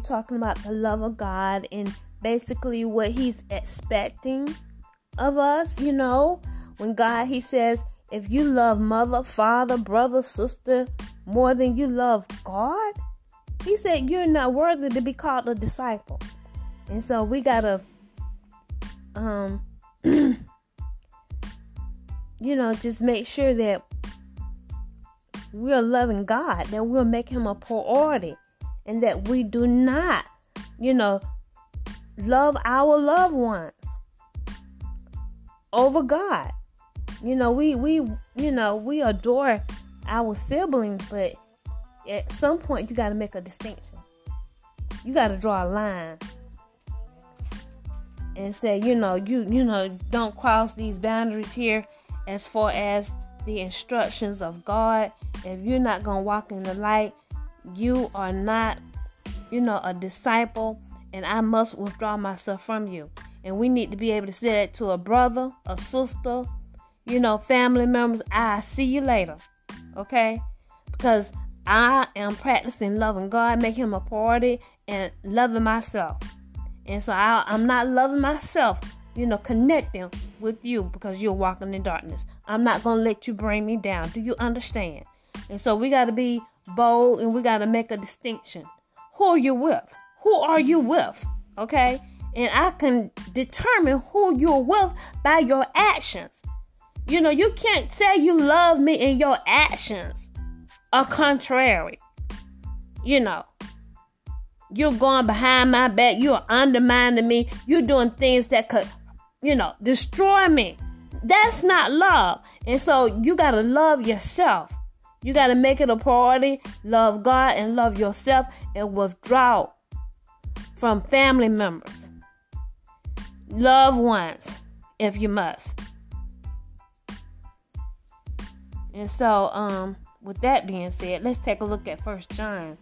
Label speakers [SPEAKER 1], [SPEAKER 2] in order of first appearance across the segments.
[SPEAKER 1] be talking about the love of God and basically what He's expecting of us. You know, when God, He says, if you love mother, father, brother, sister more than you love God, He said you're not worthy to be called a disciple. And so we got to, um, you know, just make sure that we're loving God, that we'll make Him a priority, and that we do not, you know, love our loved ones over God. You know, we we you know we adore our siblings, but at some point you got to make a distinction. You got to draw a line and say, you know, you you know, don't cross these boundaries here as far as the instructions of God. If you're not going to walk in the light, you are not, you know, a disciple, and I must withdraw myself from you. And we need to be able to say that to a brother, a sister, you know, family members. I see you later. Okay? Because I am practicing loving God, making Him a priority, and loving myself. And so I, I'm not loving myself you know, connecting with you because you're walking in darkness. I'm not going to let you bring me down. Do you understand? And so we got to be bold and we got to make a distinction. Who are you with? Who are you with? Okay? And I can determine who you're with by your actions. You know, you can't say you love me and your actions are contrary. You know, you're going behind my back. You're undermining me. You're doing things that could you know, destroy me. That's not love. And so you got to love yourself. You got to make it a priority, love God and love yourself and withdraw from family members, loved ones, if you must. And so, um, with that being said, let's take a look at First John.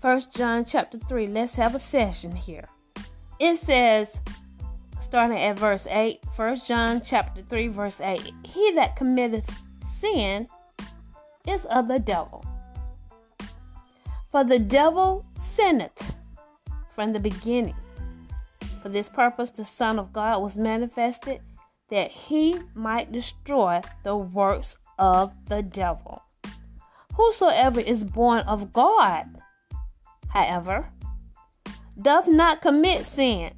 [SPEAKER 1] First John chapter 3. Let's have a session here. It says, starting at verse 8, 1 John chapter 3, verse 8. He that committeth sin is of the devil. For the devil sinneth from the beginning. For this purpose the Son of God was manifested that he might destroy the works of the devil. Whosoever is born of God, however, doth not commit sin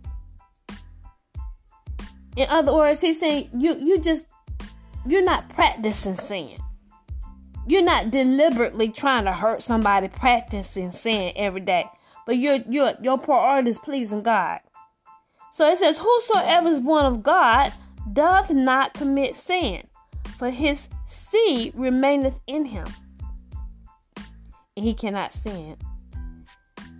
[SPEAKER 1] in other words, he's saying you you just you're not practicing sin. You're not deliberately trying to hurt somebody practicing sin every day. But your your your priority is pleasing God. So it says, Whosoever is born of God doth not commit sin, for his seed remaineth in him. And he cannot sin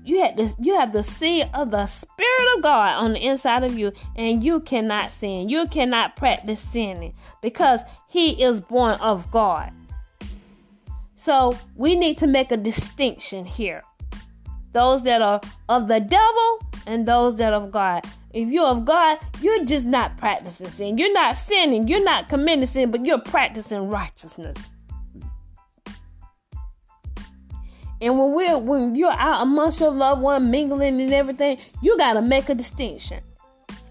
[SPEAKER 1] you you have the seed of the spirit of god on the inside of you and you cannot sin. You cannot practice sinning because he is born of god. So we need to make a distinction here. Those that are of the devil and those that are of god. If you're of god you're just not practicing sin. You're not sinning. You're not committing sin but you're practicing righteousness And when we're when you're out amongst your loved one, mingling and everything, you gotta make a distinction.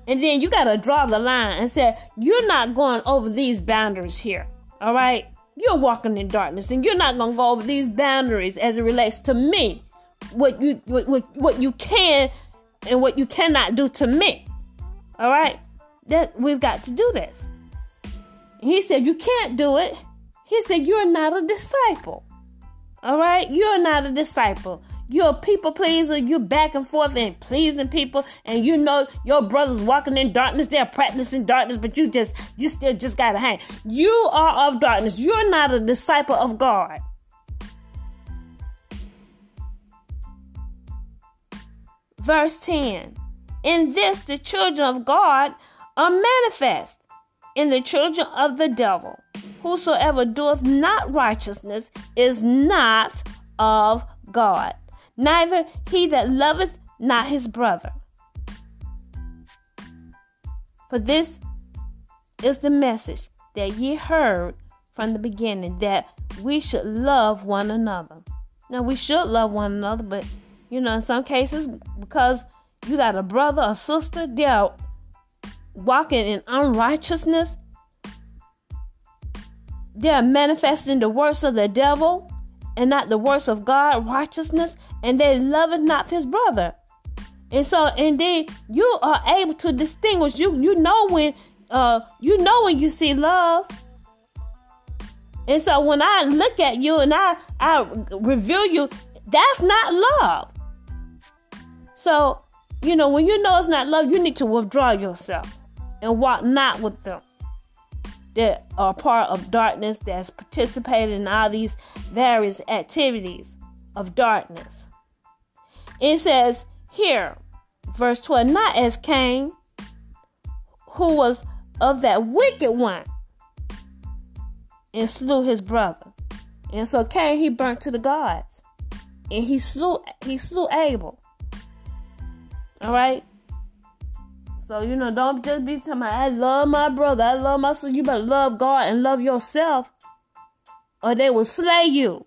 [SPEAKER 1] And then you gotta draw the line and say, you're not going over these boundaries here. All right? You're walking in darkness and you're not gonna go over these boundaries as it relates to me. What you what, what, what you can and what you cannot do to me. All right? That we've got to do this. He said, You can't do it. He said, You're not a disciple. All right? You're not a disciple. You're a people pleaser. You're back and forth and pleasing people. And you know your brother's walking in darkness. They're practicing darkness, but you just, you still just got to hang. You are of darkness. You're not a disciple of God. Verse 10 In this, the children of God are manifest, in the children of the devil. Whosoever doeth not righteousness is not of God, neither he that loveth not his brother. For this is the message that ye heard from the beginning that we should love one another. Now we should love one another, but you know, in some cases, because you got a brother or sister, they're walking in unrighteousness. They're manifesting the works of the devil and not the works of God, righteousness, and they loveth not his brother. And so indeed you are able to distinguish. You you know when uh you know when you see love. And so when I look at you and I I reveal you, that's not love. So, you know, when you know it's not love, you need to withdraw yourself and walk not with them that are part of darkness that's participating in all these various activities of darkness. It says here, verse 12, not as Cain, who was of that wicked one and slew his brother. And so Cain he burnt to the gods. And he slew he slew Abel. Alright? So you know, don't just be telling me I love my brother, I love my sister. You better love God and love yourself. Or they will slay you.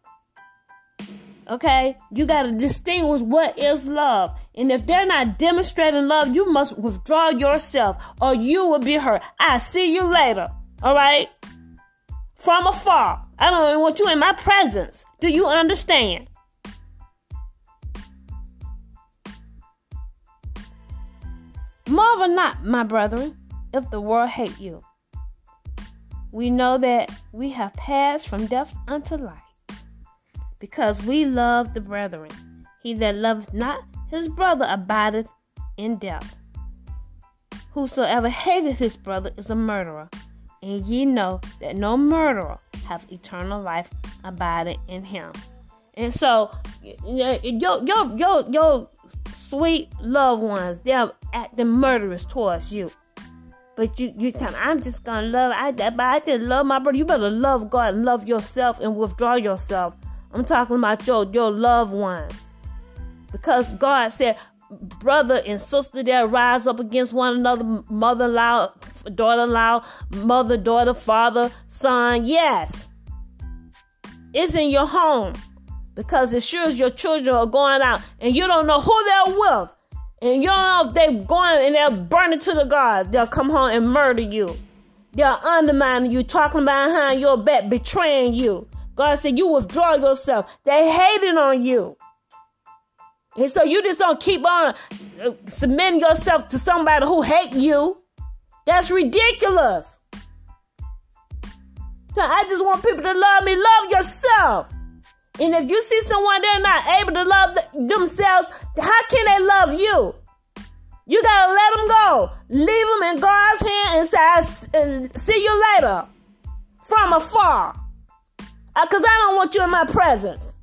[SPEAKER 1] Okay? You got to distinguish what is love. And if they're not demonstrating love, you must withdraw yourself or you will be hurt. I see you later. All right? From afar. I don't even want you in my presence. Do you understand? Marvel not, my brethren, if the world hate you. We know that we have passed from death unto life because we love the brethren. He that loveth not his brother abideth in death. Whosoever hateth his brother is a murderer, and ye know that no murderer hath eternal life abided in him. And so, your your your your sweet loved ones, they're acting murderous towards you. But you, you tell me, I'm just gonna love. I, but I didn't love my brother. You better love God and love yourself and withdraw yourself I'm talking about your, your loved ones. Because God said, brother and sister that rise up against one another, mother in law, daughter in law, mother, daughter, father, son. Yes. It's in your home. Because as sure as your children are going out and you don't know who they're with, and you don't know if they're going and they're burning to the gods, they'll come home and murder you. They're undermining you, talking behind your back, betraying you. God said, You withdraw yourself. They hating on you. And so you just don't keep on uh, submitting yourself to somebody who hate you. That's ridiculous. So I just want people to love me. Love yourself. And if you see someone they're not able to love themselves, how can they love you? You gotta let them go. Leave them in God's hand and say, "See you later," from afar. Because uh, I don't want you in my presence.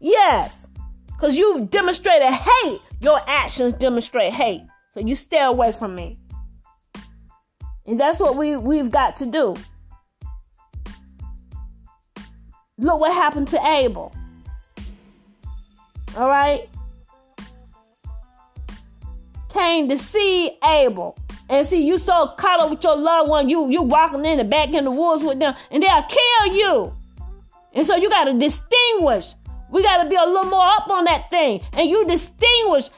[SPEAKER 1] Yes. Because you've demonstrated hate. Your actions demonstrate hate. So you stay away from me. And that's what we, we've got to do. Look what happened to Abel. All right? Cain deceived Abel. And see, you so caught up with your loved one, you you walking in the back in the woods with them, and they'll kill you. And so you gotta distinguish. We gotta be a little more up on that thing. And you distinguish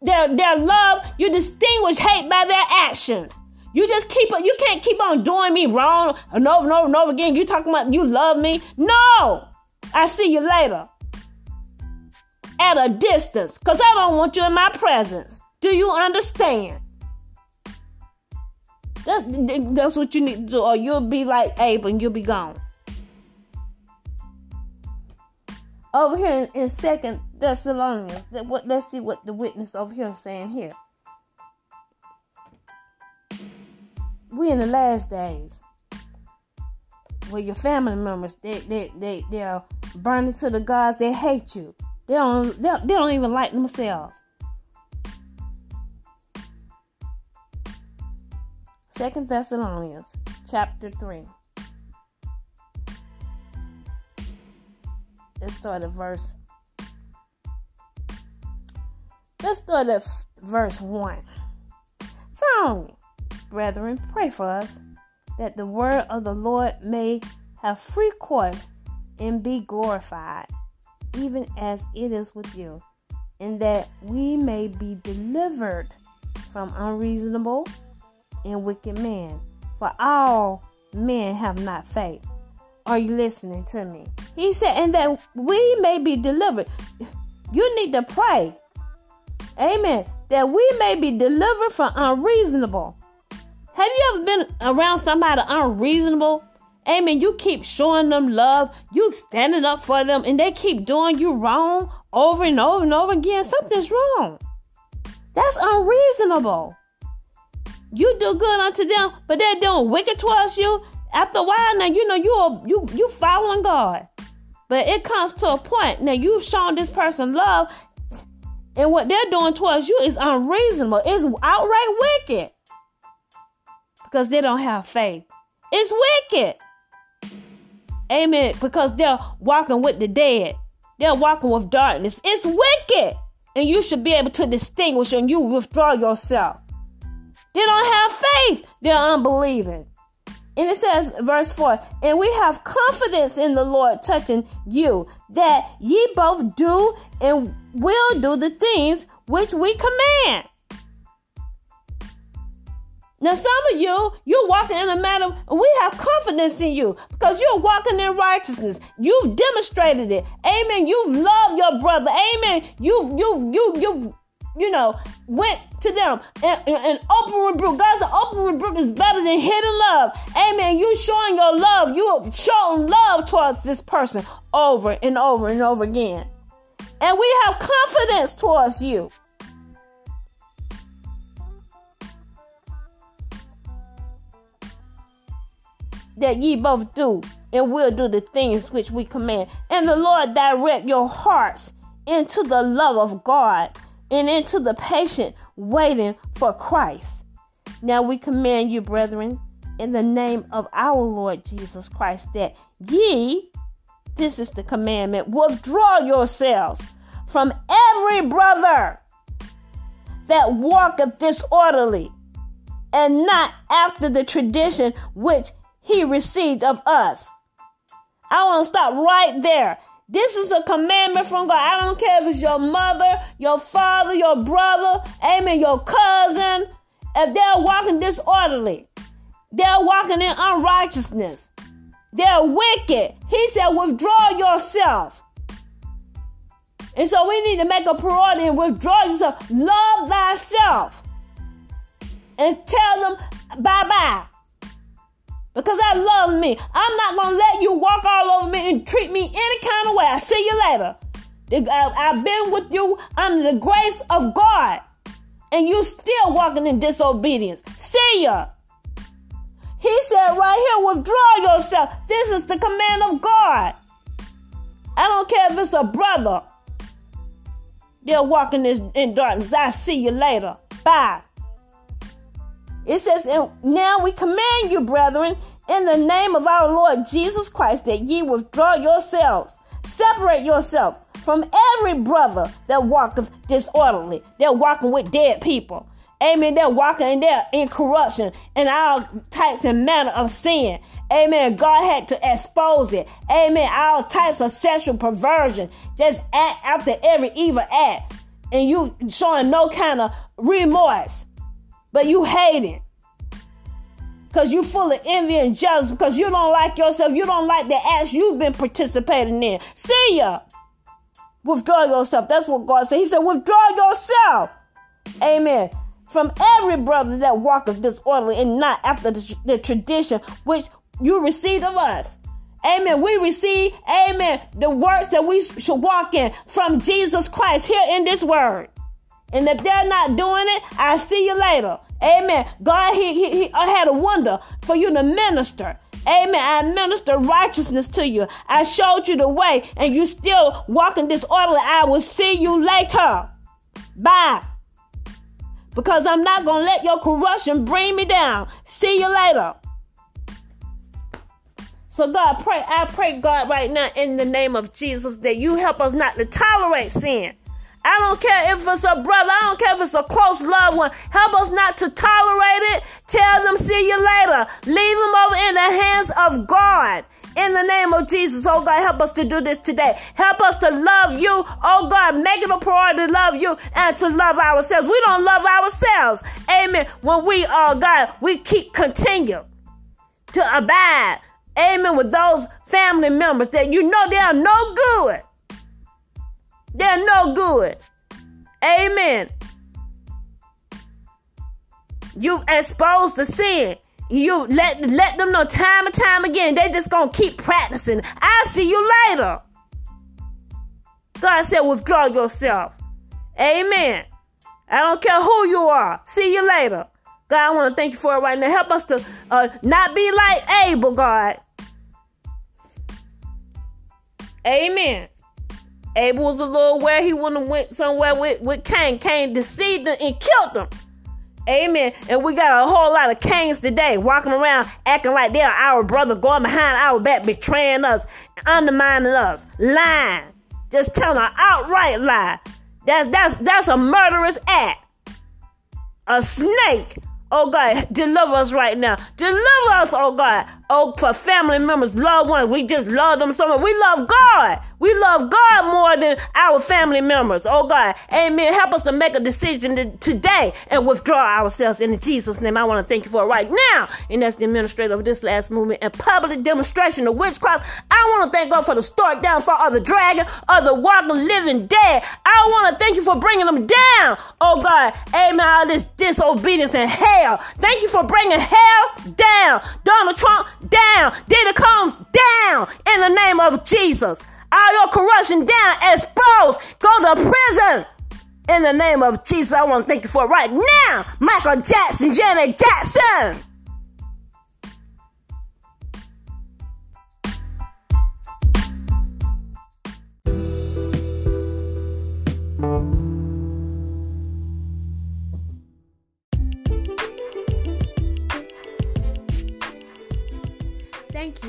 [SPEAKER 1] their their love, you distinguish hate by their actions. You just keep it, you can't keep on doing me wrong and over and over and over again. You talking about you love me. No! I see you later. At a distance. Because I don't want you in my presence. Do you understand? That, that's what you need to do, or you'll be like Abel and you'll be gone. Over here in, in Second Thessalonians, what, let's see what the witness over here is saying here. We in the last days where your family members they they they they are burning to the gods. They hate you. They don't they, don't even like themselves. Second Thessalonians chapter 3. Let's start at verse. Let's start at verse 1. Finally, brethren, pray for us that the word of the Lord may have free course and be glorified, even as it is with you, and that we may be delivered from unreasonable and wicked men. For all men have not faith. Are you listening to me? He said, and that we may be delivered. You need to pray. Amen. That we may be delivered from unreasonable. Have you ever been around somebody unreasonable? Amen. You keep showing them love. You standing up for them and they keep doing you wrong over and over and over again. Something's wrong. That's unreasonable. You do good unto them, but they're doing wicked towards you. After a while, now you know you are you you following God. But it comes to a point now you've shown this person love, and what they're doing towards you is unreasonable. It's outright wicked because they don't have faith. It's wicked. Amen. Because they're walking with the dead. They're walking with darkness. It's wicked. And you should be able to distinguish and you withdraw yourself. They don't have faith. They're unbelieving. And it says, verse 4, and we have confidence in the Lord touching you, that ye both do and will do the things which we command. Now, some of you, you're walking in a manner, we have confidence in you because you're walking in righteousness. You've demonstrated it. Amen. You've loved your brother. Amen. You've, you've, you, you, you know, went to them and, and, open rebuke. God's an open rebuke is better than hidden love. Amen. You showing your love. You shown love towards this person over and over and over again. And we have confidence towards you. That ye both do and will do the things which we command. And the Lord direct your hearts into the love of God and into the patient waiting for Christ. Now we command you, brethren, in the name of our Lord Jesus Christ, that ye, this is the commandment, withdraw yourselves from every brother that walketh disorderly and not after the tradition which he received of us. I want to stop right there. This is a commandment from God. I don't care if it's your mother, your father, your brother, amen, your cousin. If they're walking disorderly, they're walking in unrighteousness, they're wicked. He said, withdraw yourself. And so we need to make a priority and withdraw yourself. Love thyself. And tell them bye bye because I love me. I'm not to let you walk all over me and treat me any kind of way. I see you later. Uh, I've been with you under the grace of God, and you still walking in disobedience. See ya. He said right here, withdraw yourself. This is the command of God. I don't care if it's a brother. They're walking in darkness. I see you later. Bye. It says, And Now we command you, brethren, in the name of our Lord Jesus Christ, that ye withdraw yourselves, separate yourselves from every brother that walketh disorderly. They're walking with dead people. Amen. They're walking and they're in corruption and all types and manner of sin. Amen. God had to expose it. Amen. All types of sexual perversion. Just act after every evil act. And you showing no kind of remorse but you hate it. Because you're full of envy and jealous because you don't like yourself. You don't like the acts you've been participating in. See ya. Withdraw yourself. That's what God said. He said, withdraw yourself. Amen. From every brother that walketh disorderly and not after the, the tradition which you received of us. Amen. We receive, amen, the words that we should walk in from Jesus Christ here in this word. And if they're not doing it, I'll see you later. Amen. God, he, he, he I had a wonder for you to minister. Amen. I minister righteousness to you. I showed you the way, and you still walking disorderly. I will see you later. Bye. Because I'm not to let your corruption bring me down. See you later. So God, pray, I pray, God, right now in the name of Jesus, that you help us not to tolerate sin. I don't care if it's a brother. I don't care if it's a close loved one. Help us not to tolerate it. Tell them, see you later. Leave them over in the hands of God. In the name of Jesus, oh God, help us to do this today. Help us to love you, oh God. Make it a priority to love you and to love ourselves. We don't love ourselves. Amen. When we, oh God, we keep continue to abide. Amen. With those family members that you know they are no good. They're no good. Amen. You've exposed the sin. You let let them know time and time again. They just gonna keep practicing. I'll see you later. God said, withdraw yourself. Amen. I don't care who you are. See you later. God, I want to thank you for it right now. Help us to uh, not be like Abel, God. Amen. Abel was a little where he wouldn't have went somewhere with, with Cain. Cain deceived him and killed him. Amen. And we got a whole lot of Cains today walking around acting like they're our brother, going behind our back, betraying us, undermining us, lying, just telling an outright lie. That's that's that's a murderous act. A snake Oh God, deliver us right now. Deliver us, oh God. Oh, for family members, loved ones. We just love them so much. We love God. We love God more than our family members. Oh God. Amen. Help us to make a decision to, today and withdraw ourselves in Jesus' name. I want to thank you for it right now. And that's the administrator of this last movement and public demonstration of witchcraft. I want to thank God for the stark downfall of the dragon, of the walking living dead. I want to thank you for bringing them down. Oh God. Amen. All this disobedience and hell. Thank you for bringing hell down. Donald Trump down. Diddy comes down. In the name of Jesus. All your corruption down, exposed. Go to prison. In the name of Jesus, I want to thank you for right now. Michael Jackson, Janet Jackson.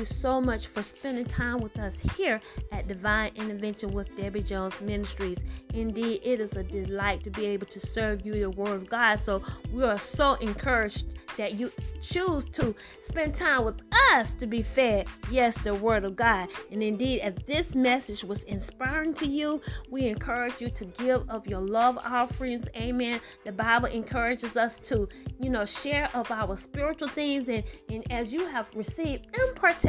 [SPEAKER 1] So much for spending time with us here at Divine Intervention with Debbie Jones Ministries. Indeed, it is a delight to be able to serve you the Word of God. So we are so encouraged that you choose to spend time with us to be fed, yes, the Word of God. And indeed, if this message was inspiring to you, we encourage you to give of your love offerings. Amen. The Bible encourages us to, you know, share of our spiritual things. And, and as you have received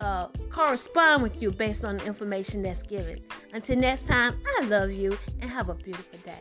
[SPEAKER 1] uh, correspond with you based on the information that's given. Until next time, I love you and have a beautiful day.